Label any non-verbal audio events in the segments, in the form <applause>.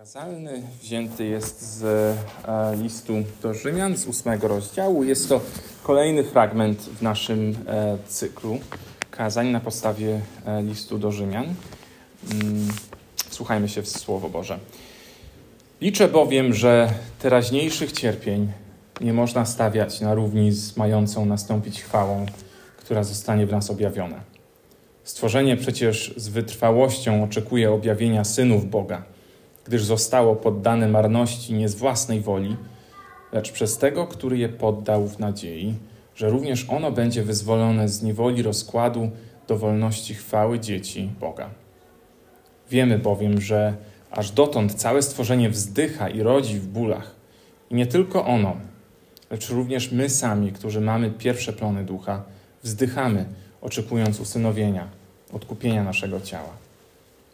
Kazalny wzięty jest z e, listu do Rzymian, z ósmego rozdziału. Jest to kolejny fragment w naszym e, cyklu kazań na podstawie e, listu do Rzymian. Mm, słuchajmy się w Słowo Boże. Liczę bowiem, że teraźniejszych cierpień nie można stawiać na równi z mającą nastąpić chwałą, która zostanie w nas objawiona. Stworzenie przecież z wytrwałością oczekuje objawienia synów Boga – gdyż zostało poddane marności nie z własnej woli, lecz przez tego, który je poddał w nadziei, że również ono będzie wyzwolone z niewoli rozkładu do wolności chwały dzieci Boga. Wiemy bowiem, że aż dotąd całe stworzenie wzdycha i rodzi w bólach. I nie tylko ono, lecz również my sami, którzy mamy pierwsze plony ducha, wzdychamy, oczekując usynowienia, odkupienia naszego ciała.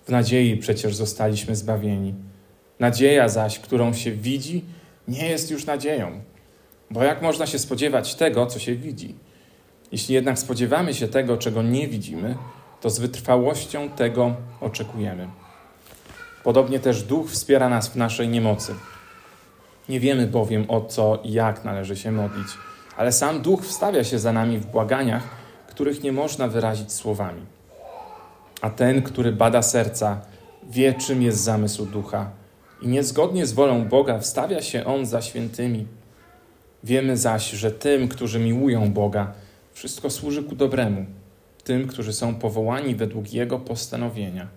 W nadziei przecież zostaliśmy zbawieni. Nadzieja zaś, którą się widzi, nie jest już nadzieją. Bo jak można się spodziewać tego, co się widzi? Jeśli jednak spodziewamy się tego, czego nie widzimy, to z wytrwałością tego oczekujemy. Podobnie też Duch wspiera nas w naszej niemocy. Nie wiemy bowiem o co i jak należy się modlić, ale sam Duch wstawia się za nami w błaganiach, których nie można wyrazić słowami. A ten, który bada serca, wie, czym jest zamysł ducha, i niezgodnie z wolą Boga wstawia się on za świętymi. Wiemy zaś, że tym, którzy miłują Boga, wszystko służy ku dobremu, tym, którzy są powołani według Jego postanowienia.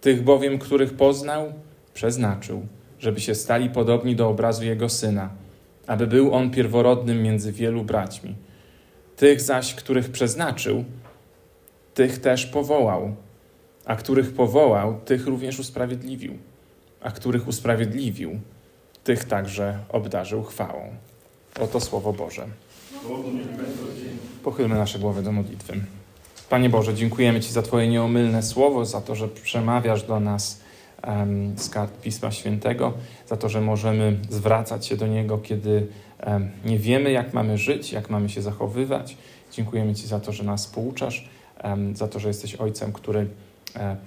Tych bowiem, których poznał, przeznaczył, żeby się stali podobni do obrazu Jego Syna, aby był On pierworodnym między wielu braćmi. Tych zaś, których przeznaczył, tych też powołał, a których powołał, tych również usprawiedliwił, a których usprawiedliwił, tych także obdarzył chwałą. Oto Słowo Boże. Pochylmy nasze głowy do modlitwy. Panie Boże, dziękujemy Ci za Twoje nieomylne słowo, za to, że przemawiasz do nas um, z kart Pisma Świętego, za to, że możemy zwracać się do Niego, kiedy um, nie wiemy, jak mamy żyć, jak mamy się zachowywać. Dziękujemy Ci za to, że nas pouczasz za to, że jesteś Ojcem, który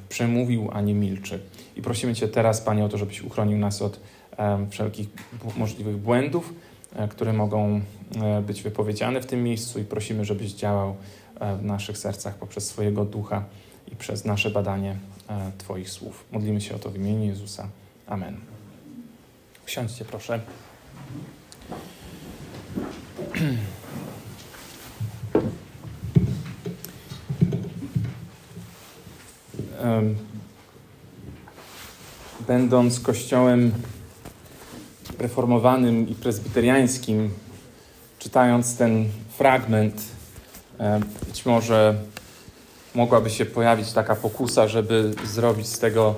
przemówił, a nie milczy. I prosimy Cię teraz, Panie, o to, żebyś uchronił nas od wszelkich możliwych błędów, e, które mogą e, być wypowiedziane w tym miejscu i prosimy, żebyś działał w naszych sercach poprzez swojego ducha i przez nasze badanie Twoich słów. Modlimy się o to w imieniu Jezusa. Amen. Usiądźcie, proszę. <clears throat> będąc kościołem reformowanym i prezbiteriańskim, czytając ten fragment, być może mogłaby się pojawić taka pokusa, żeby zrobić z tego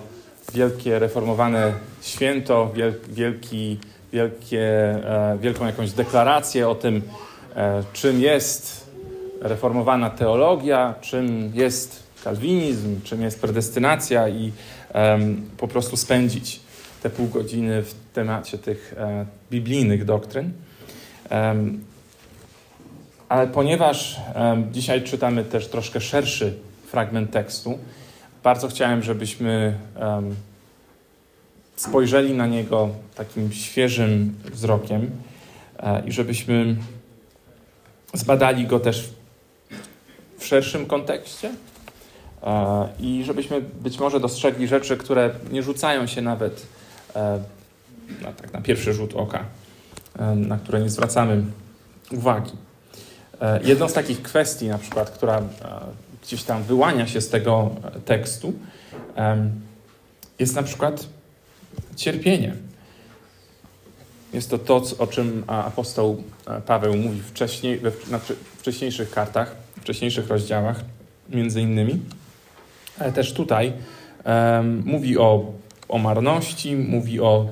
wielkie reformowane święto, wielki, wielkie, e, wielką jakąś deklarację o tym, e, czym jest reformowana teologia, czym jest kalwinizm, czym jest predestynacja i po prostu spędzić te pół godziny w temacie tych e, biblijnych doktryn. Ale ponieważ dzisiaj czytamy też troszkę szerszy fragment tekstu, bardzo chciałem, żebyśmy spojrzeli na niego takim świeżym wzrokiem e, i żebyśmy zbadali go też w szerszym kontekście, i żebyśmy być może dostrzegli rzeczy, które nie rzucają się nawet e, na, tak, na pierwszy rzut oka, e, na które nie zwracamy uwagi. Jedną z takich kwestii, na przykład, która gdzieś tam wyłania się z tego tekstu, jest na przykład cierpienie. Jest to to, o czym apostoł Paweł mówi wcześniej, we wcześniejszych kartach, wcześniejszych rozdziałach, między innymi ale też tutaj um, mówi o, o marności, mówi o,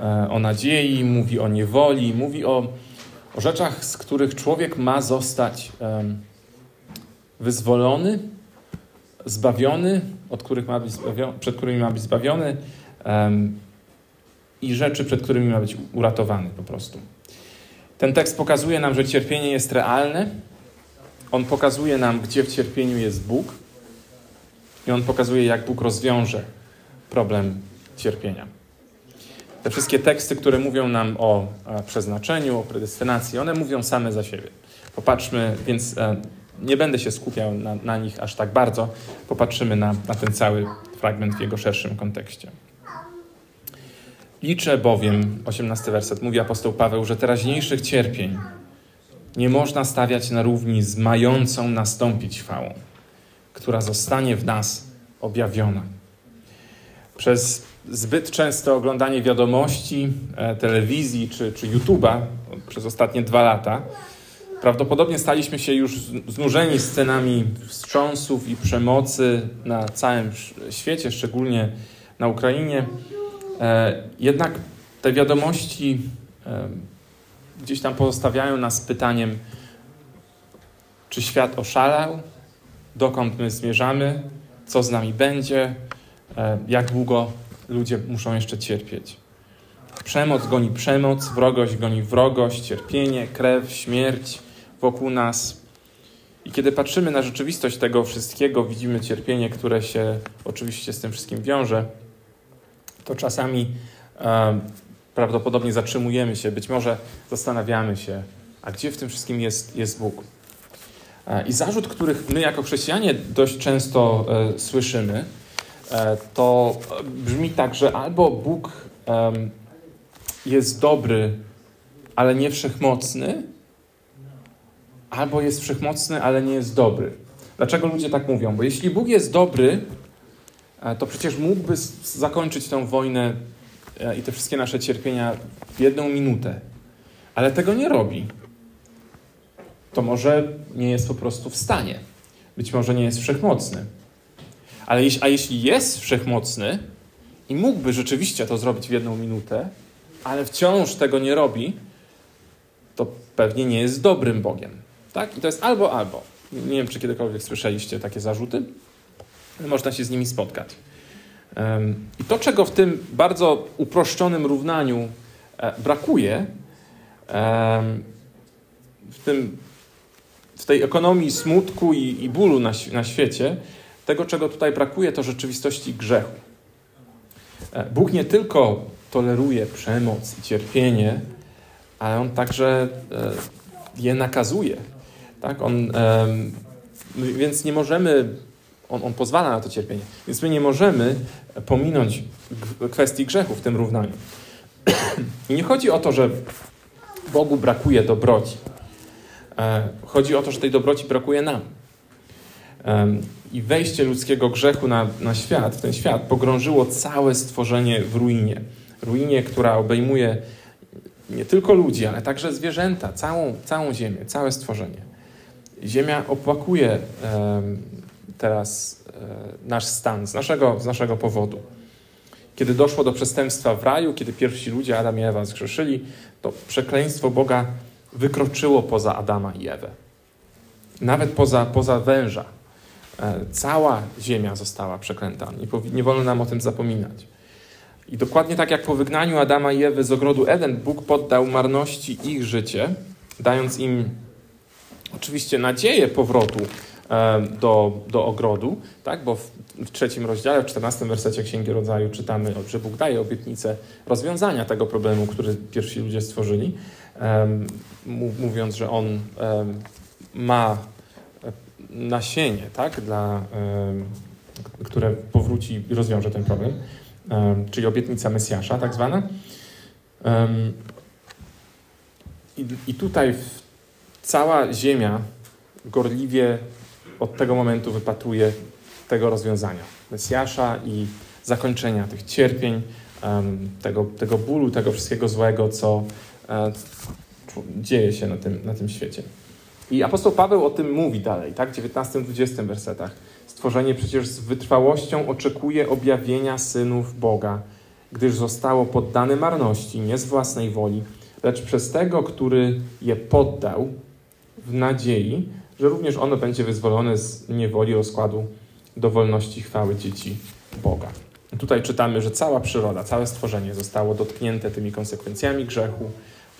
e, o nadziei, mówi o niewoli, mówi o, o rzeczach, z których człowiek ma zostać um, wyzwolony, zbawiony, od których ma być zbawiony, przed którymi ma być zbawiony um, i rzeczy, przed którymi ma być uratowany po prostu. Ten tekst pokazuje nam, że cierpienie jest realne. On pokazuje nam, gdzie w cierpieniu jest Bóg i on pokazuje, jak Bóg rozwiąże problem cierpienia. Te wszystkie teksty, które mówią nam o przeznaczeniu, o predestynacji, one mówią same za siebie. Popatrzmy, więc e, nie będę się skupiał na, na nich aż tak bardzo. Popatrzymy na, na ten cały fragment w jego szerszym kontekście. Liczę bowiem, 18 werset, mówi apostoł Paweł, że teraźniejszych cierpień nie można stawiać na równi z mającą nastąpić chwałą, która zostanie w nas objawiona. Przez zbyt częste oglądanie wiadomości, e, telewizji czy, czy YouTube'a przez ostatnie dwa lata, prawdopodobnie staliśmy się już znużeni scenami wstrząsów i przemocy na całym świecie, szczególnie na Ukrainie. E, jednak te wiadomości e, gdzieś tam pozostawiają nas pytaniem, czy świat oszalał, dokąd my zmierzamy, co z nami będzie, e, jak długo ludzie muszą jeszcze cierpieć. Przemoc goni przemoc, wrogość goni wrogość, cierpienie, krew, śmierć wokół nas. I kiedy patrzymy na rzeczywistość tego wszystkiego, widzimy cierpienie, które się oczywiście z tym wszystkim wiąże, to czasami e, prawdopodobnie zatrzymujemy się, być może zastanawiamy się, a gdzie w tym wszystkim jest, jest Bóg? E, I zarzut, który my jako chrześcijanie dość często e, słyszymy, e, to brzmi tak, że albo Bóg jest dobry, ale nie wszechmocny, albo jest wszechmocny, ale nie jest dobry. Dlaczego ludzie tak mówią? Bo jeśli Bóg jest dobry, to przecież mógłby zakończyć tę wojnę i te wszystkie nasze cierpienia w jedną minutę. Ale tego nie robi to może nie jest po prostu w stanie. Być może nie jest wszechmocny. Ale jeśli, a jeśli jest wszechmocny i mógłby rzeczywiście to zrobić w jedną minutę, ale wciąż tego nie robi, to pewnie nie jest dobrym Bogiem. Tak? I to jest albo, albo. Nie wiem, czy kiedykolwiek słyszeliście takie zarzuty. Można się z nimi spotkać. I to, czego w tym bardzo uproszczonym równaniu e, brakuje, w tym w tej ekonomii smutku i, i bólu na, na świecie, tego, czego tutaj brakuje, to rzeczywistości grzechu. E, Bóg nie tylko toleruje przemoc i cierpienie, ale On także e, je nakazuje. Tak? On, więc nie możemy, on, on pozwala na to cierpienie, więc my nie możemy pominąć kwestii grzechu w tym równaniu. <clears throat> I nie chodzi o to, że Bogu brakuje dobroci. E, chodzi o to, że tej dobroci brakuje nam. I wejście ludzkiego grzechu na, na świat, w ten świat, pogrążyło całe stworzenie w ruinie. Ruinie, która obejmuje nie tylko ludzi, ale także zwierzęta, całą, całą ziemię, całe stworzenie. Ziemia opłakuje teraz e, nasz stan z naszego, z naszego powodu. Kiedy doszło do przestępstwa w raju, kiedy pierwsi ludzie, Adam i Ewa, zgrzeszyli, to przekleństwo Boga wykroczyło poza Adama i Ewę. Nawet poza, poza węża. E, cała ziemia została przeklęta. Nie, nie wolno nam o tym zapominać. I dokładnie tak jak po wygnaniu Adama i Ewy z ogrodu Eden, Bóg poddał marności ich życie, dając im oczywiście nadzieję powrotu e, do, do ogrodu, tak? bo w, w trzecim rozdziale, w czternastym wersecie Księgi Rodzaju czytamy, że Bóg daje obietnicę rozwiązania tego problemu, który pierwsi ludzie stworzyli mówiąc, że on ma nasienie, tak, dla, które powróci i rozwiąże ten problem, czyli obietnica Mesjasza, tak zwana. I, i tutaj cała ziemia gorliwie od tego momentu wypatruje tego rozwiązania. Mesjasza i zakończenia tych cierpień, tego, tego bólu, tego wszystkiego złego, co dzieje się na tym, na tym świecie. I apostoł Paweł o tym mówi dalej, tak? W 19-20 wersetach. Stworzenie przecież z wytrwałością oczekuje objawienia synów Boga, gdyż zostało poddane marności, nie z własnej woli, lecz przez tego, który je poddał, w nadziei, że również ono będzie wyzwolone z niewoli rozkładu do wolności chwały dzieci Boga. Tutaj czytamy, że cała przyroda, całe stworzenie zostało dotknięte tymi konsekwencjami grzechu,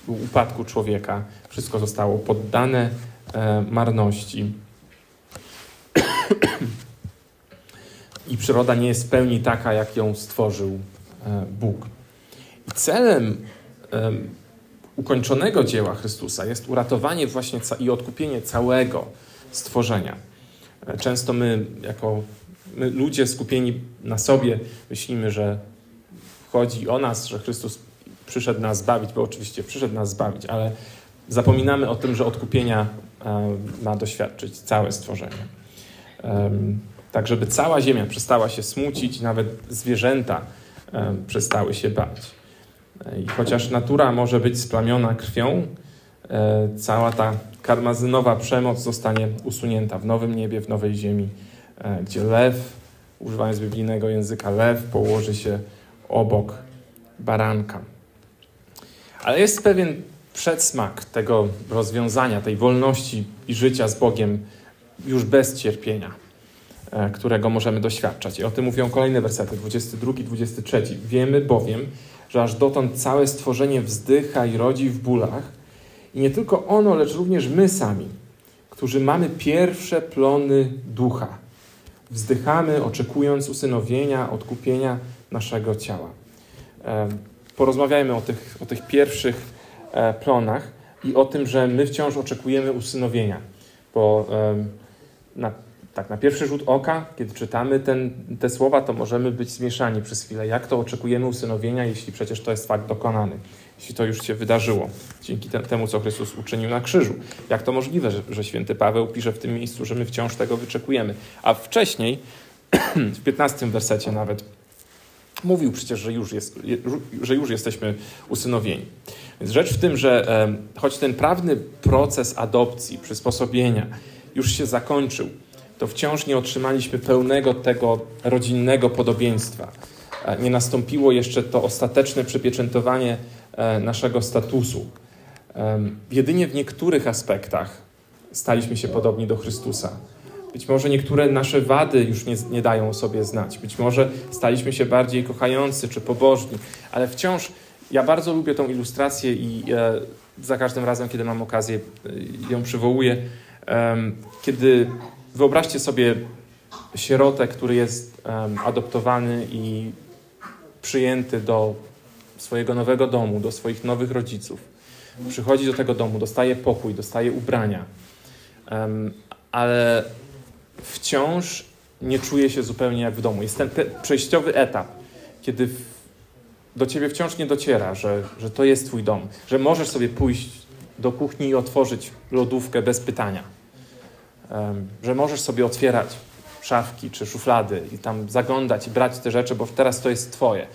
upadku człowieka. Wszystko zostało poddane e, marności. I przyroda nie jest w pełni taka, jak ją stworzył e, Bóg. I celem ukończonego dzieła Chrystusa jest uratowanie właśnie i odkupienie całego stworzenia. Często my, jako my ludzie skupieni na sobie, myślimy, że chodzi o nas, że Chrystus przyszedł nas zbawić, bo oczywiście przyszedł nas zbawić, ale zapominamy o tym, że odkupienia ma doświadczyć całe stworzenie. Tak, żeby cała ziemia przestała się smucić, nawet zwierzęta przestały się bać. I chociaż natura może być splamiona krwią, e, cała ta karmazynowa przemoc zostanie usunięta w nowym niebie, w nowej ziemi, e, gdzie lew, używając biblijnego języka, lew położy się obok baranka. Ale jest pewien przedsmak tego rozwiązania, tej wolności i życia z Bogiem już bez cierpienia, e, którego możemy doświadczać. I o tym mówią kolejne wersety, 22, 23. Wiemy bowiem, że aż dotąd całe stworzenie wzdycha i rodzi w bólach. I nie tylko ono, lecz również my sami, którzy mamy pierwsze plony ducha. Wzdychamy, oczekując usynowienia, odkupienia naszego ciała. Porozmawiajmy o tych, o tych pierwszych e, plonach i o tym, że my wciąż oczekujemy usynowienia. Bo na tak na pierwszy rzut oka, kiedy czytamy ten, te słowa, to możemy być zmieszani przez chwilę. Jak to oczekujemy usynowienia, jeśli przecież to jest fakt dokonany, jeśli to już się wydarzyło, dzięki temu, co Chrystus uczynił na krzyżu. Jak to możliwe, że, że święty Paweł pisze w tym miejscu, że my wciąż tego wyczekujemy? A wcześniej, <clears throat> w 15 wersecie nawet, mówił przecież, że już, jest, że już jesteśmy usynowieni. Więc rzecz w tym, że choć ten prawny proces adopcji, przysposobienia już się zakończył, to wciąż nie otrzymaliśmy pełnego tego rodzinnego podobieństwa. E, nie nastąpiło jeszcze to ostateczne przypieczętowanie e, naszego statusu. Jedynie w niektórych aspektach staliśmy się podobni do Chrystusa. Być może niektóre nasze wady już nie, nie dają sobie znać. Być może staliśmy się bardziej kochający czy pobożni, ale wciąż ja bardzo lubię tą ilustrację i e, za każdym razem, kiedy mam okazję, ją przywołuję. Kiedy Wyobraźcie sobie sierotę, który jest adoptowany i przyjęty do swojego nowego domu, do swoich nowych rodziców. Przychodzi do tego domu, dostaje pokój, dostaje ubrania, ale wciąż nie czuje się zupełnie jak w domu. Jest ten przejściowy etap, kiedy do ciebie wciąż nie dociera, że, że to jest twój dom, że możesz sobie pójść do kuchni i otworzyć lodówkę bez pytania że możesz sobie otwierać szafki czy szuflady i tam zaglądać i brać te rzeczy, bo teraz to jest Twoje.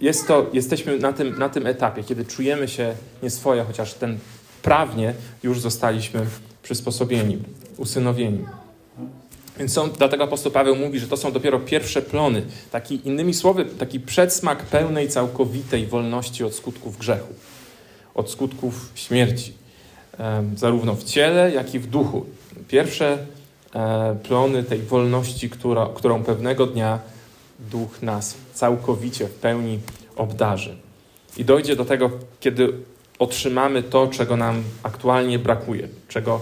Jest to, jesteśmy na tym, na tym etapie, kiedy czujemy się nieswoje, chociaż ten prawnie już zostaliśmy przysposobieni, usynowieni. Więc są, dlatego apostoł Paweł mówi, że to są dopiero pierwsze plony. Taki, innymi słowy, taki przedsmak pełnej, całkowitej wolności od skutków grzechu, od skutków śmierci zarówno w ciele, jak i w duchu. Pierwsze e, plony tej wolności, która, którą pewnego dnia duch nas całkowicie w pełni obdarzy. I dojdzie do tego, kiedy otrzymamy to, czego nam aktualnie brakuje, czego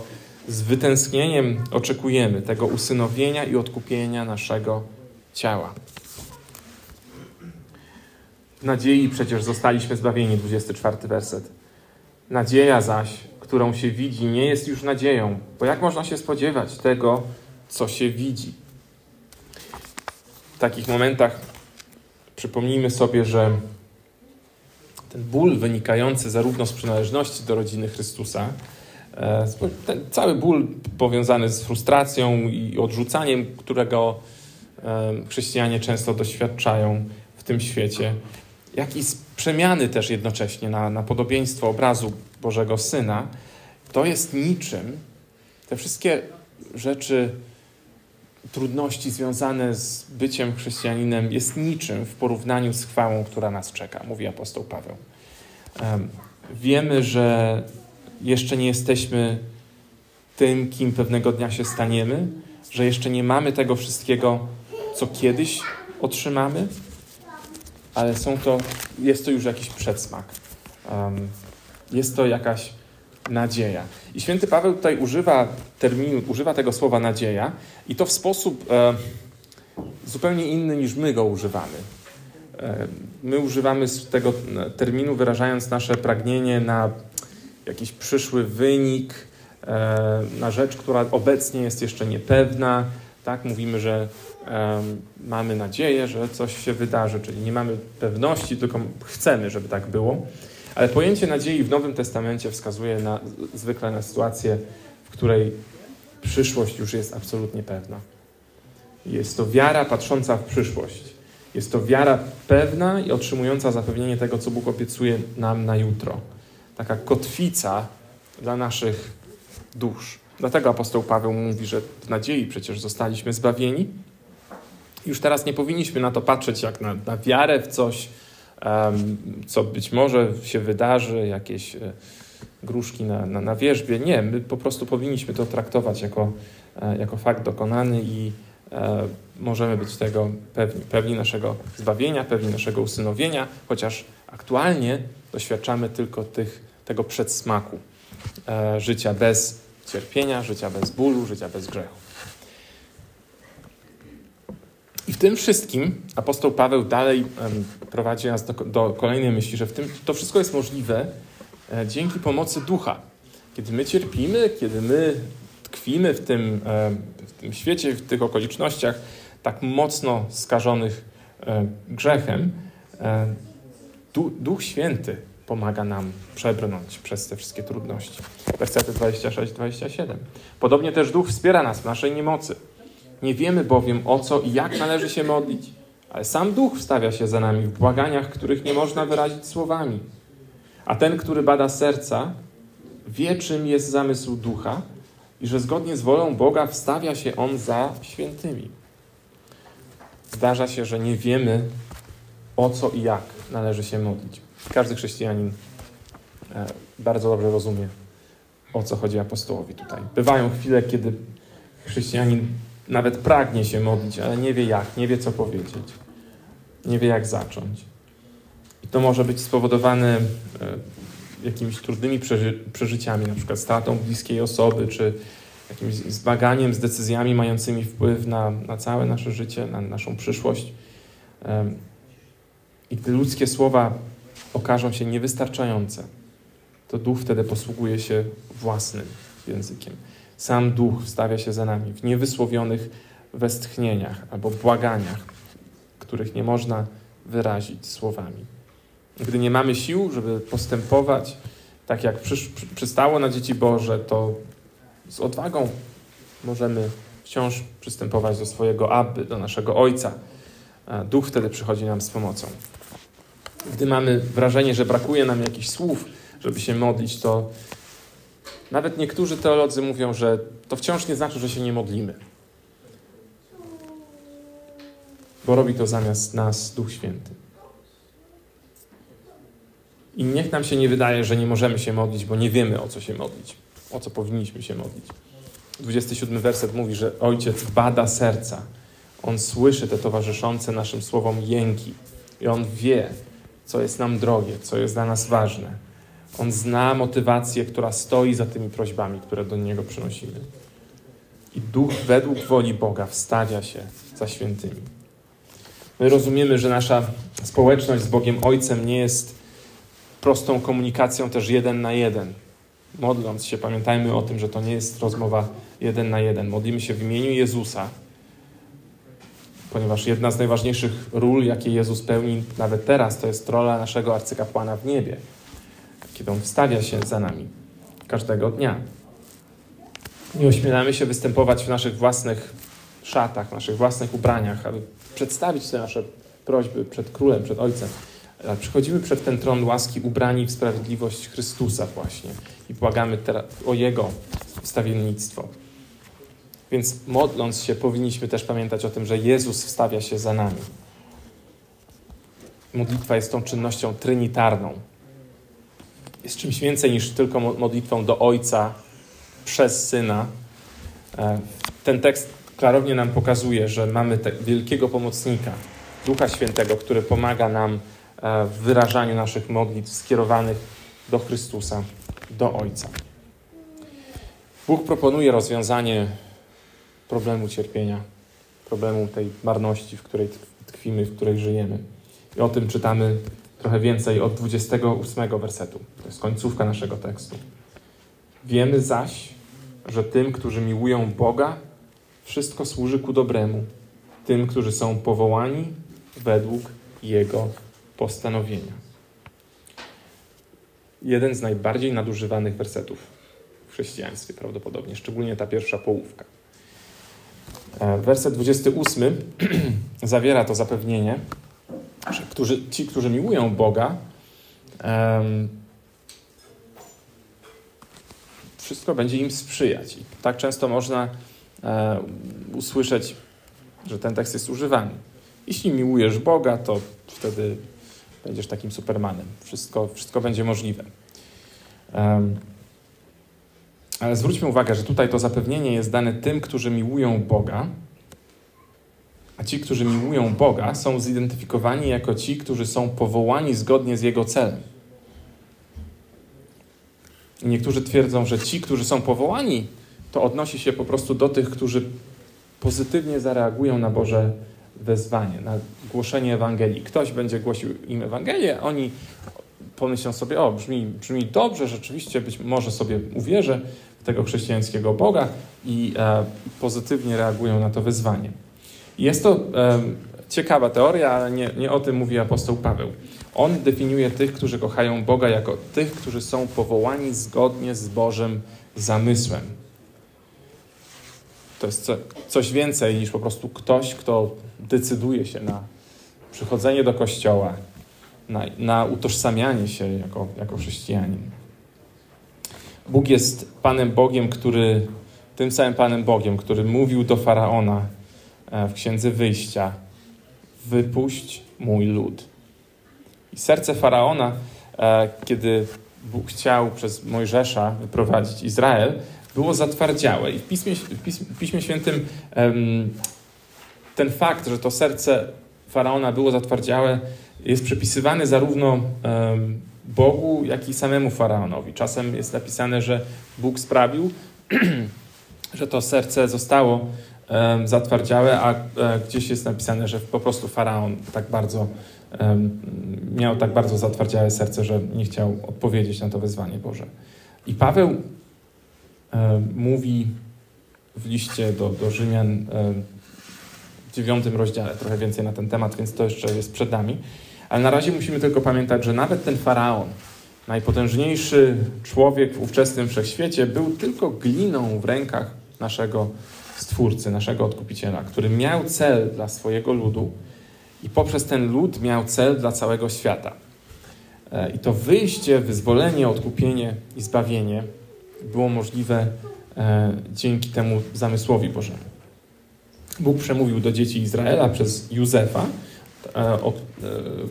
z wytęsknieniem oczekujemy, tego usynowienia i odkupienia naszego ciała. W nadziei przecież zostaliśmy zbawieni, 24 werset. Nadzieja zaś którą się widzi, nie jest już nadzieją, bo jak można się spodziewać tego, co się widzi? W takich momentach przypomnijmy sobie, że ten ból wynikający zarówno z przynależności do rodziny Chrystusa, e, ten cały ból powiązany z frustracją i odrzucaniem, którego e, chrześcijanie często doświadczają w tym świecie, jak i z przemiany też jednocześnie na, na podobieństwo obrazu Bożego Syna, to jest niczym, te wszystkie rzeczy, trudności związane z byciem chrześcijaninem jest niczym w porównaniu z chwałą, która nas czeka, mówi apostoł Paweł. Wiemy, że jeszcze nie jesteśmy tym, kim pewnego dnia się staniemy, że jeszcze nie mamy tego wszystkiego, co kiedyś otrzymamy, ale są to, jest to już jakiś przedsmak. Jest to jakaś nadzieja. I święty Paweł tutaj używa terminu, używa tego słowa nadzieja i to w sposób e, zupełnie inny niż my go używamy. E, my używamy tego terminu, wyrażając nasze pragnienie na jakiś przyszły wynik, e, na rzecz, która obecnie jest jeszcze niepewna. Tak, mówimy, że mamy nadzieję, że coś się wydarzy, czyli nie mamy pewności, tylko chcemy, żeby tak było. Ale pojęcie nadziei w Nowym Testamencie wskazuje na, zwykle na sytuację, w której przyszłość już jest absolutnie pewna. Jest to wiara patrząca w przyszłość. Jest to wiara pewna i otrzymująca zapewnienie tego, co Bóg obiecuje nam na jutro. Taka kotwica dla naszych dusz. Dlatego apostoł Paweł mówi, że w nadziei przecież zostaliśmy zbawieni. Już teraz nie powinniśmy na to patrzeć jak na, na wiarę w coś, co być może się wydarzy, jakieś e, gruszki na, na, na wierzbie. Nie, my po prostu powinniśmy to traktować jako, e, jako fakt dokonany i e, możemy być tego pewni, pewni naszego zbawienia, pewni naszego usynowienia, chociaż aktualnie doświadczamy tylko tych, tego przedsmaku życia bez cierpienia, życia bez bólu, życia bez grzechu. I w tym wszystkim apostoł Paweł dalej prowadzi nas do, do, kolejnej myśli, że w tym, to wszystko jest możliwe e, dzięki pomocy ducha. Kiedy my cierpimy, kiedy my tkwimy w tym, e, w tym świecie, w tych okolicznościach tak mocno skażonych e, grzechem, du, Duch Święty pomaga nam przebrnąć przez te wszystkie trudności. Wersety 26-27. Podobnie też Duch wspiera nas w naszej niemocy. Nie wiemy bowiem o co i jak należy się modlić, ale sam Duch wstawia się za nami w błaganiach, których nie można wyrazić słowami. A ten, który bada serca, wie, czym jest zamysł Ducha i że zgodnie z wolą Boga wstawia się On za świętymi. Zdarza się, że nie wiemy o co i jak należy się modlić. Każdy chrześcijanin e, bardzo dobrze rozumie, o co chodzi apostołowi tutaj. Bywają chwile, kiedy chrześcijanin nawet pragnie się modlić, ale nie wie jak, nie wie co powiedzieć, nie wie jak zacząć. I to może być spowodowane e, jakimiś trudnymi przeży przeżyciami, na przykład stratą bliskiej osoby, czy jakimś zmaganiem z decyzjami mającymi wpływ na, na całe nasze życie, na naszą przyszłość. I gdy ludzkie słowa okażą się niewystarczające, to duch wtedy posługuje się własnym językiem. Sam duch stawia się za nami w niewysłowionych westchnieniach albo błaganiach, których nie można wyrazić słowami. Gdy nie mamy sił, żeby postępować tak, jak przystało na dzieci Boże, to z odwagą możemy wciąż przystępować do swojego Abby, do naszego Ojca. Duch wtedy przychodzi nam z pomocą. Gdy mamy wrażenie, że brakuje nam jakichś słów, żeby się modlić, to nawet niektórzy teolodzy mówią, że to wciąż nie znaczy, że się nie modlimy. Bo robi to zamiast nas Duch Święty. I niech nam się nie wydaje, że nie możemy się modlić, bo nie wiemy o co się modlić, o co powinniśmy się modlić. 27 werset mówi, że Ojciec bada serca. On słyszy te towarzyszące naszym słowom jęki i On wie, co jest nam drogie, co jest dla nas ważne. On zna motywację, która stoi za tymi prośbami, które do Niego przynosimy. I duch według woli Boga wstawia się za świętymi. My rozumiemy, że nasza społeczność z Bogiem Ojcem nie jest prostą komunikacją też jeden na jeden. Modląc się, pamiętajmy o tym, że to nie jest rozmowa jeden na jeden. Modlimy się w imieniu Jezusa, ponieważ jedna z najważniejszych ról, jakie Jezus pełni nawet teraz, to jest rola naszego arcykapłana w niebie, kiedy On wstawia się za nami każdego dnia. Nie ośmielamy się występować w naszych własnych szatach, w naszych własnych ubraniach, aby przedstawić te nasze prośby przed Królem, przed Ojcem. Ale przychodzimy przed ten tron łaski ubrani w sprawiedliwość Chrystusa właśnie i błagamy o Jego wstawiennictwo. Więc modląc się, powinniśmy też pamiętać o tym, że Jezus wstawia się za nami. Modlitwa jest tą czynnością trinitarną. Jest czymś więcej niż tylko modlitwą do Ojca przez Syna. E, ten tekst klarownie nam pokazuje, że mamy wielkiego pomocnika, Ducha Świętego, który pomaga nam e, w wyrażaniu naszych modlitw skierowanych do Chrystusa, do Ojca. Bóg proponuje rozwiązanie problemu cierpienia, problemu tej marności, w której tkwimy, w której żyjemy. I o tym czytamy trochę więcej od 28 wersetu. To jest końcówka naszego tekstu. Wiemy zaś, że tym, którzy miłują Boga, wszystko służy ku dobremu. Tym, którzy są powołani według Jego postanowienia. Jeden z najbardziej nadużywanych wersetów w chrześcijaństwie prawdopodobnie, szczególnie ta pierwsza połówka. E, werset 28 <clears throat> zawiera to zapewnienie, że którzy, ci, którzy miłują Boga, um, wszystko będzie im sprzyjać. I tak często można e, usłyszeć, że ten tekst jest używany. Jeśli miłujesz Boga, to wtedy będziesz takim supermanem. Wszystko, wszystko będzie możliwe. Um, ale zwróćmy uwagę, że tutaj to zapewnienie jest dane tym, którzy miłują Boga, a ci, którzy miłują Boga, są zidentyfikowani jako ci, którzy są powołani zgodnie z Jego celem. I niektórzy twierdzą, że ci, którzy są powołani, to odnosi się po prostu do tych, którzy pozytywnie zareagują na Boże wezwanie, na głoszenie Ewangelii. Ktoś będzie głosił im Ewangelię, oni pomyślą sobie, o, brzmi, brzmi dobrze, rzeczywiście być może sobie uwierzę w tego chrześcijańskiego Boga i e, pozytywnie reagują na to wezwanie. Jest to ciekawa teoria, ale nie, nie o tym mówi apostoł Paweł. On definiuje tych, którzy kochają Boga, jako tych, którzy są powołani zgodnie z Bożym zamysłem. To jest co, coś więcej niż po prostu ktoś, kto decyduje się na przychodzenie do kościoła, na, na utożsamianie się jako, jako chrześcijanin. Bóg jest Panem Bogiem, który, tym samym Panem Bogiem, który mówił do Faraona w Księdze Wyjścia, wypuść mój lud. I serce Faraona, e, kiedy Bóg chciał przez Mojżesza wyprowadzić Izrael, było zatwardziałe. I w Piśmie, w Piśmie Świętym ten fakt, że to serce Faraona było zatwardziałe, jest przypisywany zarówno Bogu, jak i samemu Faraonowi. Czasem jest napisane, że Bóg sprawił, <clears throat> że to serce zostało zatwardziałe, a e, gdzieś jest napisane, że po prostu Faraon tak bardzo miał tak bardzo zatwardziałe serce, że nie chciał odpowiedzieć na to wezwanie Boże. I Paweł mówi w liście do, do Rzymian w dziewiątym rozdziale trochę więcej na ten temat, więc to jeszcze jest przed nami. Ale na razie musimy tylko pamiętać, że nawet ten faraon, najpotężniejszy człowiek w ówczesnym wszechświecie, był tylko gliną w rękach naszego Stwórcy, naszego Odkupiciela, który miał cel dla swojego ludu i poprzez ten lud miał cel dla całego świata. E, I to wyjście, wyzwolenie, odkupienie i zbawienie było możliwe e, dzięki temu zamysłowi Bożemu. Bóg przemówił do dzieci Izraela przez Józefa, e, o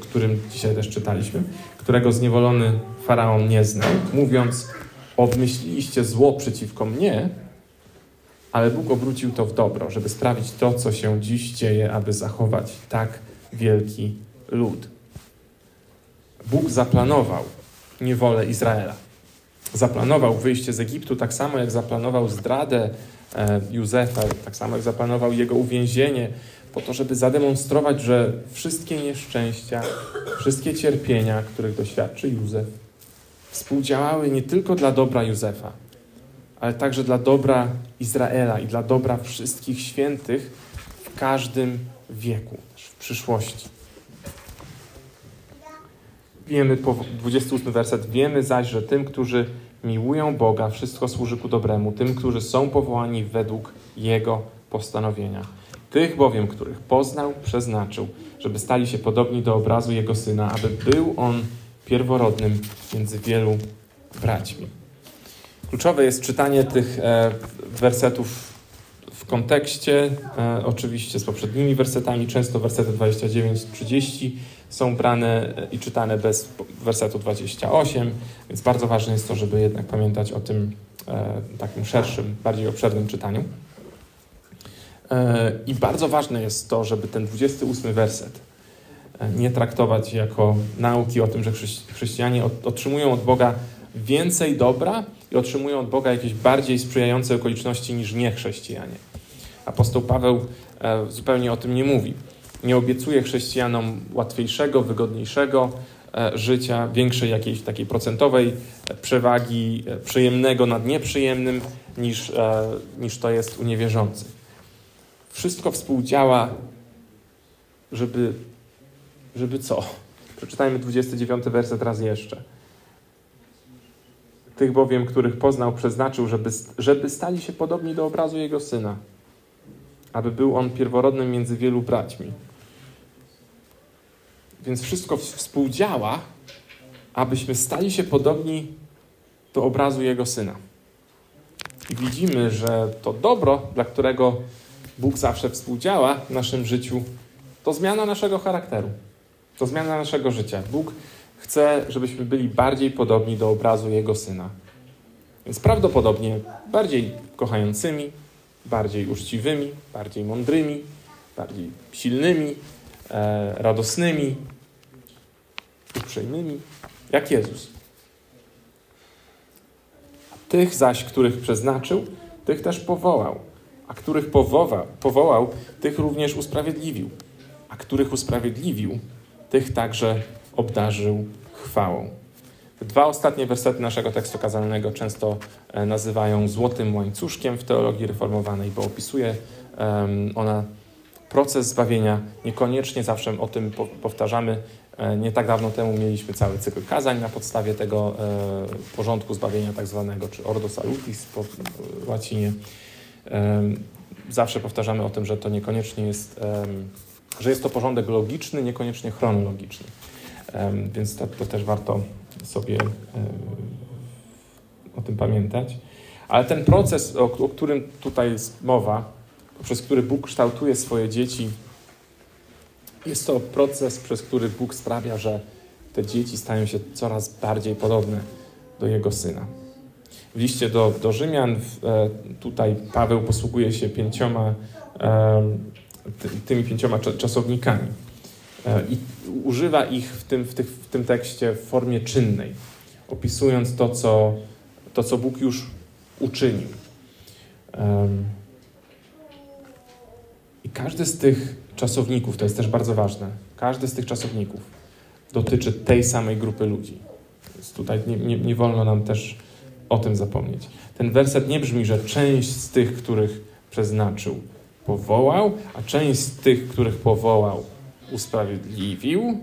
którym dzisiaj też czytaliśmy, którego zniewolony faraon nie znał, mówiąc: Obmyśliliście zło przeciwko mnie, ale Bóg obrócił to w dobro, żeby sprawić to, co się dziś dzieje, aby zachować tak wielki lud. Bóg zaplanował niewolę Izraela. Zaplanował wyjście z Egiptu tak samo, jak zaplanował zdradę e, Józefa, tak samo jak zaplanował jego uwięzienie, po to, żeby zademonstrować, że wszystkie nieszczęścia, wszystkie cierpienia, których doświadczy Józef, współdziałały nie tylko dla dobra Józefa, ale także dla dobra Izraela i dla dobra wszystkich świętych w każdym wieku, w przyszłości. Wiemy, po 28 werset, wiemy zaś, że tym, którzy miłują Boga, wszystko służy ku dobremu, tym, którzy są powołani według Jego postanowienia. Tych bowiem, których poznał, przeznaczył, żeby stali się podobni do obrazu Jego Syna, aby był On pierworodnym między wielu braćmi. Kluczowe jest czytanie tych e, wersetów w kontekście, e, oczywiście z poprzednimi wersetami, często wersety 29-30 są brane e, i czytane bez wersetu 28, więc bardzo ważne jest to, żeby jednak pamiętać o tym takim szerszym, bardziej obszernym czytaniu. I bardzo ważne jest to, żeby ten 28 werset nie traktować jako nauki o tym, że chrześcijanie otrzymują od Boga więcej dobra otrzymują od Boga jakieś bardziej sprzyjające okoliczności niż niechrześcijanie. Apostoł Paweł e, zupełnie o tym nie mówi. nie obiecuje chrześcijanom łatwiejszego, wygodniejszego e, życia, większej jakiejś takiej procentowej przewagi e, przyjemnego nad nieprzyjemnym, niż, niż to jest u niewierzących. Wszystko współdziała, żeby, żeby co? Przeczytajmy 29 werset raz jeszcze. Tych bowiem, których poznał, przeznaczył, żeby, żeby stali się podobni do obrazu Jego Syna, aby był On pierworodnym między wielu braćmi. Więc wszystko współdziała, abyśmy stali się podobni do obrazu Jego Syna. I widzimy, że to dobro, dla którego Bóg zawsze współdziała w naszym życiu, to zmiana naszego charakteru, to zmiana naszego życia. Bóg chce, żebyśmy byli bardziej podobni do obrazu Jego Syna. Więc prawdopodobnie bardziej kochającymi, bardziej uczciwymi, bardziej mądrymi, bardziej silnymi, e, radosnymi, uprzejmymi, jak Jezus. Tych zaś, których przeznaczył, tych też powołał, a których powołał, powołał, tych również usprawiedliwił, a których usprawiedliwił, tych także obdarzył chwałą. Dwa ostatnie wersety naszego tekstu kazalnego często e, nazywają złotym łańcuszkiem w teologii reformowanej, bo opisuje ona proces zbawienia. Niekoniecznie zawsze o tym powtarzamy. E, nie tak dawno temu mieliśmy cały cykl kazań na podstawie tego e, porządku zbawienia, tak zwanego, czy ordo salutis po łacinie. Zawsze powtarzamy o tym, że to niekoniecznie jest, że jest to porządek logiczny, niekoniecznie chronologiczny. Więc to, to też warto sobie o tym pamiętać. Ale ten proces, o, o którym tutaj jest mowa, przez który Bóg kształtuje swoje dzieci, jest to proces, przez który Bóg sprawia, że te dzieci stają się coraz bardziej podobne do Jego Syna. W liście do, do Rzymian e, tutaj Paweł posługuje się pięcioma, tymi pięcioma czasownikami. E, I używa ich w tym, w, tych, w tym tekście w formie czynnej, opisując to, co, to, co Bóg już uczynił. I każdy z tych czasowników, to jest też bardzo ważne, każdy z tych czasowników dotyczy tej samej grupy ludzi. Więc tutaj nie, nie, nie wolno nam też o tym zapomnieć. Ten werset nie brzmi, że część z tych, których przeznaczył, powołał, a część z tych, których powołał, usprawiedliwił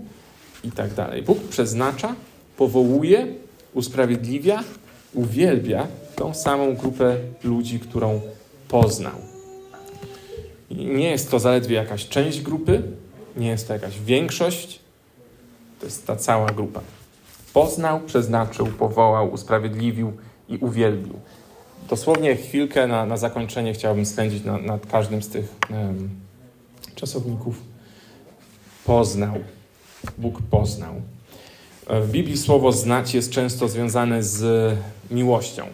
i tak dalej. Bóg przeznacza, powołuje, usprawiedliwia, uwielbia tą samą grupę ludzi, którą poznał. I nie jest to zaledwie jakaś część grupy, nie jest to jakaś większość, to jest ta cała grupa. Poznał, przeznaczył, powołał, usprawiedliwił i uwielbił. Dosłownie chwilkę na, na zakończenie chciałbym spędzić na, nad każdym z tych um, czasowników poznał. Bóg poznał. W Biblii słowo znać jest często związane z miłością.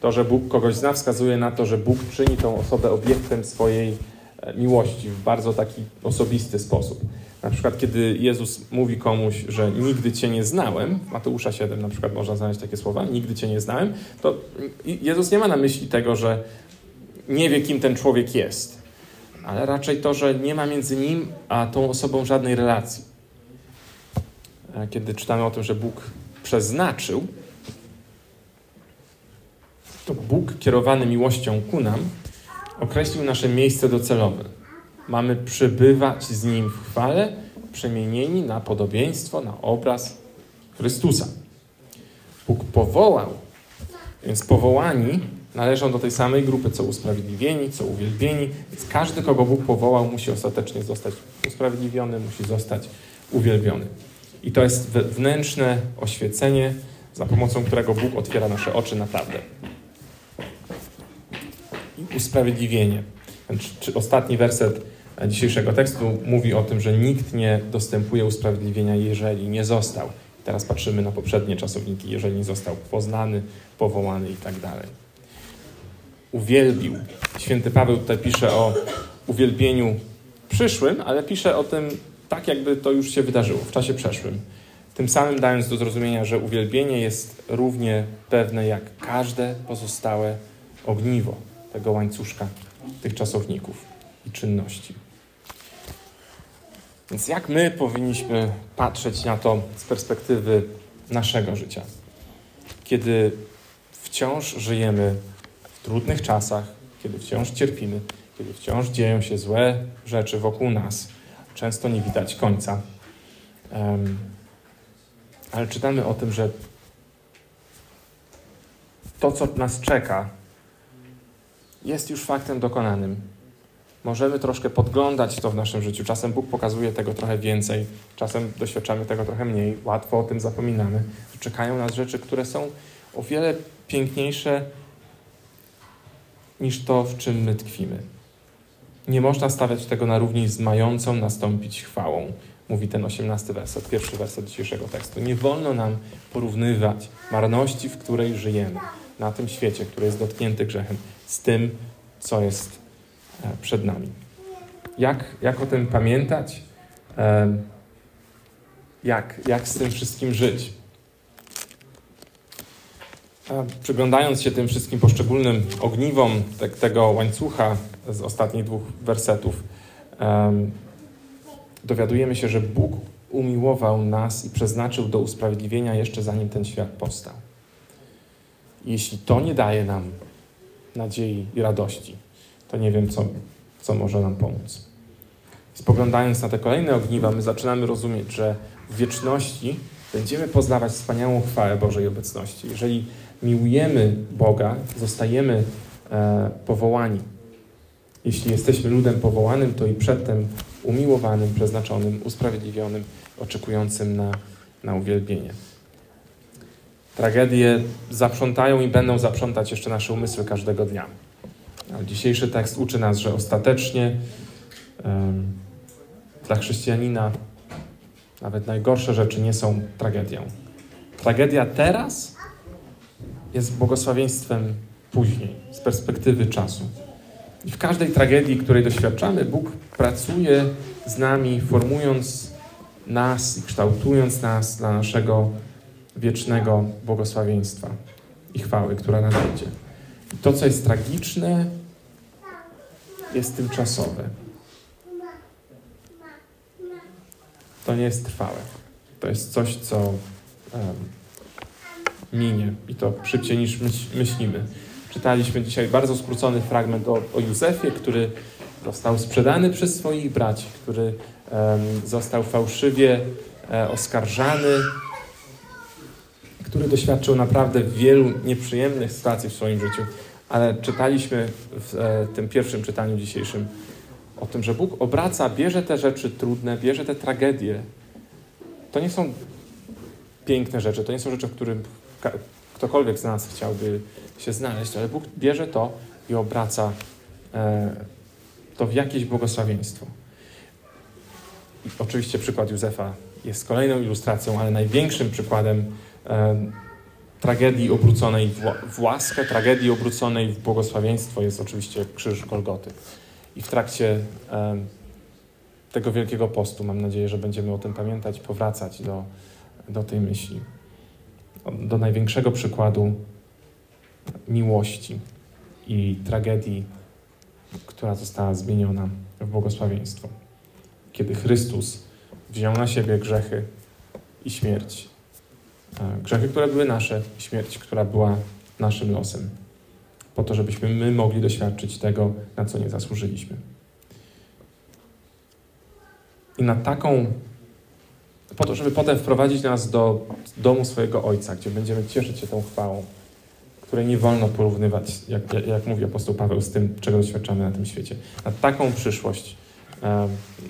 To, że Bóg kogoś zna, wskazuje na to, że Bóg czyni tą osobę obiektem swojej e, miłości w bardzo taki osobisty sposób. Na przykład, kiedy Jezus mówi komuś, że nigdy Cię nie znałem, Mateusza 7 na przykład można znaleźć takie słowa, nigdy Cię nie znałem, to Jezus nie ma na myśli tego, że nie wie, kim ten człowiek jest ale raczej to, że nie ma między nim a tą osobą żadnej relacji. E, kiedy czytamy o tym, że Bóg przeznaczył, to Bóg kierowany miłością ku nam określił nasze miejsce docelowe. Mamy przybywać z Nim w chwale, przemienieni na podobieństwo, na obraz Chrystusa. Bóg powołał, więc powołani należą do tej samej grupy, co usprawiedliwieni, co uwielbieni. Więc każdy, kogo Bóg powołał, musi ostatecznie zostać usprawiedliwiony, musi zostać uwielbiony. I to jest wewnętrzne oświecenie, za pomocą którego Bóg otwiera nasze oczy na prawdę. I usprawiedliwienie. Ostatni werset dzisiejszego tekstu mówi o tym, że nikt nie dostępuje usprawiedliwienia, jeżeli nie został. Teraz patrzymy na poprzednie czasowniki, jeżeli nie został poznany, powołany i tak dalej uwielbił. Święty Paweł tutaj pisze o uwielbieniu przyszłym, ale pisze o tym tak, jakby to już się wydarzyło w czasie przeszłym. Tym samym dając do zrozumienia, że uwielbienie jest równie pewne jak każde pozostałe ogniwo tego łańcuszka, tych czasowników i czynności. Więc jak my powinniśmy patrzeć na to z perspektywy naszego życia? Kiedy wciąż żyjemy w trudnych czasach, kiedy wciąż cierpimy, kiedy wciąż dzieją się złe rzeczy wokół nas, często nie widać końca. Um, ale czytamy o tym, że to, co nas czeka, jest już faktem dokonanym. Możemy troszkę podglądać to w naszym życiu. Czasem Bóg pokazuje tego trochę więcej, czasem doświadczamy tego trochę mniej. Łatwo o tym zapominamy. Czekają nas rzeczy, które są o wiele piękniejsze niż to, w czym my tkwimy. Nie można stawiać tego na równi z mającą nastąpić chwałą, mówi ten osiemnasty werset, pierwszy werset dzisiejszego tekstu. Nie wolno nam porównywać marności, w której żyjemy, na tym świecie, który jest dotknięty grzechem, z tym, co jest e, przed nami. Jak, jak o tym pamiętać? Jak, jak z tym wszystkim żyć? Przyglądając się tym wszystkim poszczególnym ogniwom te, tego łańcucha z ostatnich dwóch wersetów, um, dowiadujemy się, że Bóg umiłował nas i przeznaczył do usprawiedliwienia jeszcze zanim ten świat powstał. Jeśli to nie daje nam nadziei i radości, to nie wiem, co, co może nam pomóc. Spoglądając na te kolejne ogniwa, my zaczynamy rozumieć, że w wieczności będziemy poznawać wspaniałą chwałę Bożej obecności. Jeżeli miłujemy Boga, zostajemy e, powołani. Jeśli jesteśmy ludem powołanym, to i przedtem umiłowanym, przeznaczonym, usprawiedliwionym, oczekującym na, na uwielbienie. Tragedie zaprzątają i będą zaprzątać jeszcze nasze umysły każdego dnia. Ale dzisiejszy tekst uczy nas, że ostatecznie um, dla chrześcijanina nawet najgorsze rzeczy nie są tragedią. Tragedia teraz jest błogosławieństwem później, z perspektywy czasu. I w każdej tragedii, której doświadczamy, Bóg pracuje z nami, formując nas i kształtując nas dla naszego wiecznego błogosławieństwa i chwały, która nadejdzie. I to, co jest tragiczne, jest tymczasowe. To nie jest trwałe. To jest coś, co um, minie i to szybciej niż myślimy. Czytaliśmy dzisiaj bardzo skrócony fragment o, o Józefie, który został sprzedany przez swoich braci, który um, został fałszywie e, oskarżany, który doświadczył naprawdę wielu nieprzyjemnych sytuacji w swoim życiu. Ale czytaliśmy w e, tym pierwszym czytaniu dzisiejszym o tym, że Bóg obraca, bierze te rzeczy trudne, bierze te tragedie. To nie są piękne rzeczy, to nie są rzeczy, w których ktokolwiek z nas chciałby się znaleźć, ale Bóg bierze to i obraca e, to w jakieś błogosławieństwo. Oczywiście przykład Józefa jest kolejną ilustracją, ale największym przykładem e, tragedii obróconej w, w łaskę, tragedii obróconej w błogosławieństwo jest oczywiście krzyż Golgoty. I w trakcie e, tego Wielkiego Postu mam nadzieję, że będziemy o tym pamiętać, powracać do, do tej myśli do największego przykładu miłości i tragedii, która została zmieniona w błogosławieństwo. Kiedy Chrystus wziął na siebie grzechy i śmierć. E, grzechy, które były nasze, śmierć, która była naszym losem. Po to, żebyśmy my mogli doświadczyć tego, na co nie zasłużyliśmy. I na taką po to, żeby potem wprowadzić nas do domu swojego Ojca, gdzie będziemy cieszyć się tą chwałą, której nie wolno porównywać, jak, jak, jak mówi apostoł Paweł, z tym, czego doświadczamy na tym świecie. Na taką przyszłość,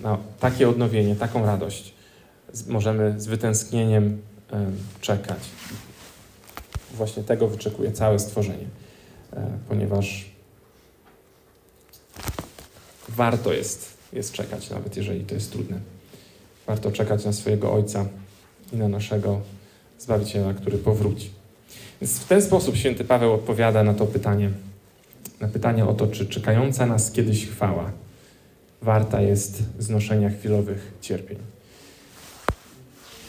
na takie odnowienie, taką radość możemy z wytęsknieniem czekać. Właśnie tego wyczekuje całe stworzenie, e, ponieważ warto jest, jest czekać, nawet jeżeli to jest trudne. Warto czekać na swojego Ojca i na naszego Zbawiciela, który powróci. Więc w ten sposób święty Paweł odpowiada na to pytanie, na pytanie o to, czy czekająca nas kiedyś chwała warta jest znoszenia chwilowych cierpień.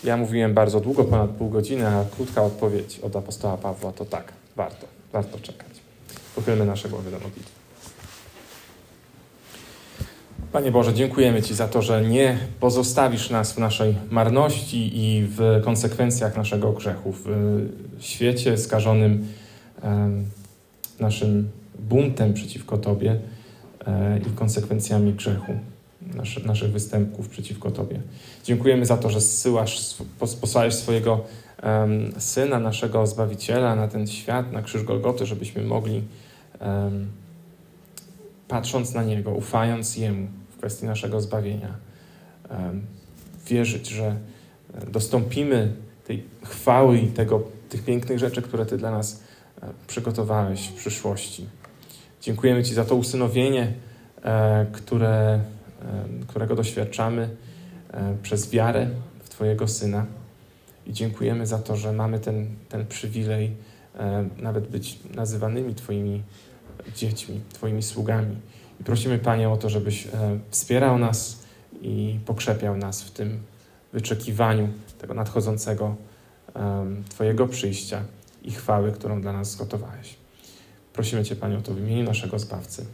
Ja mówiłem bardzo długo, ponad pół godziny, a krótka odpowiedź od apostoła Pawła to tak, warto, warto czekać. Pochylmy nasze głowy do modlitwy. Panie Boże, dziękujemy Ci za to, że nie pozostawisz nas w naszej marności i w konsekwencjach naszego grzechu, w świecie skażonym naszym buntem przeciwko Tobie e, i konsekwencjami grzechu, nasz, naszych występków przeciwko Tobie. Dziękujemy za to, że zsyłasz, posłałeś swojego Syna, naszego Zbawiciela na ten świat, na krzyż Golgoty, żebyśmy mogli patrząc na Niego, ufając Jemu kwestii naszego zbawienia, wierzyć, że e, dostąpimy tej chwały i tego, tych pięknych rzeczy, które Ty dla nas e, przygotowałeś w przyszłości. Dziękujemy Ci za to usynowienie, e, które, którego doświadczamy przez wiarę w Twojego Syna. I dziękujemy za to, że mamy ten, ten przywilej nawet być nazywanymi Twoimi dziećmi, Twoimi sługami. I prosimy Panie o to, żebyś e, wspierał nas i pokrzepiał nas w tym wyczekiwaniu tego nadchodzącego Twojego przyjścia i chwały, którą dla nas zgotowałeś. Prosimy Cię, Panie, o to w imieniu naszego Zbawcy.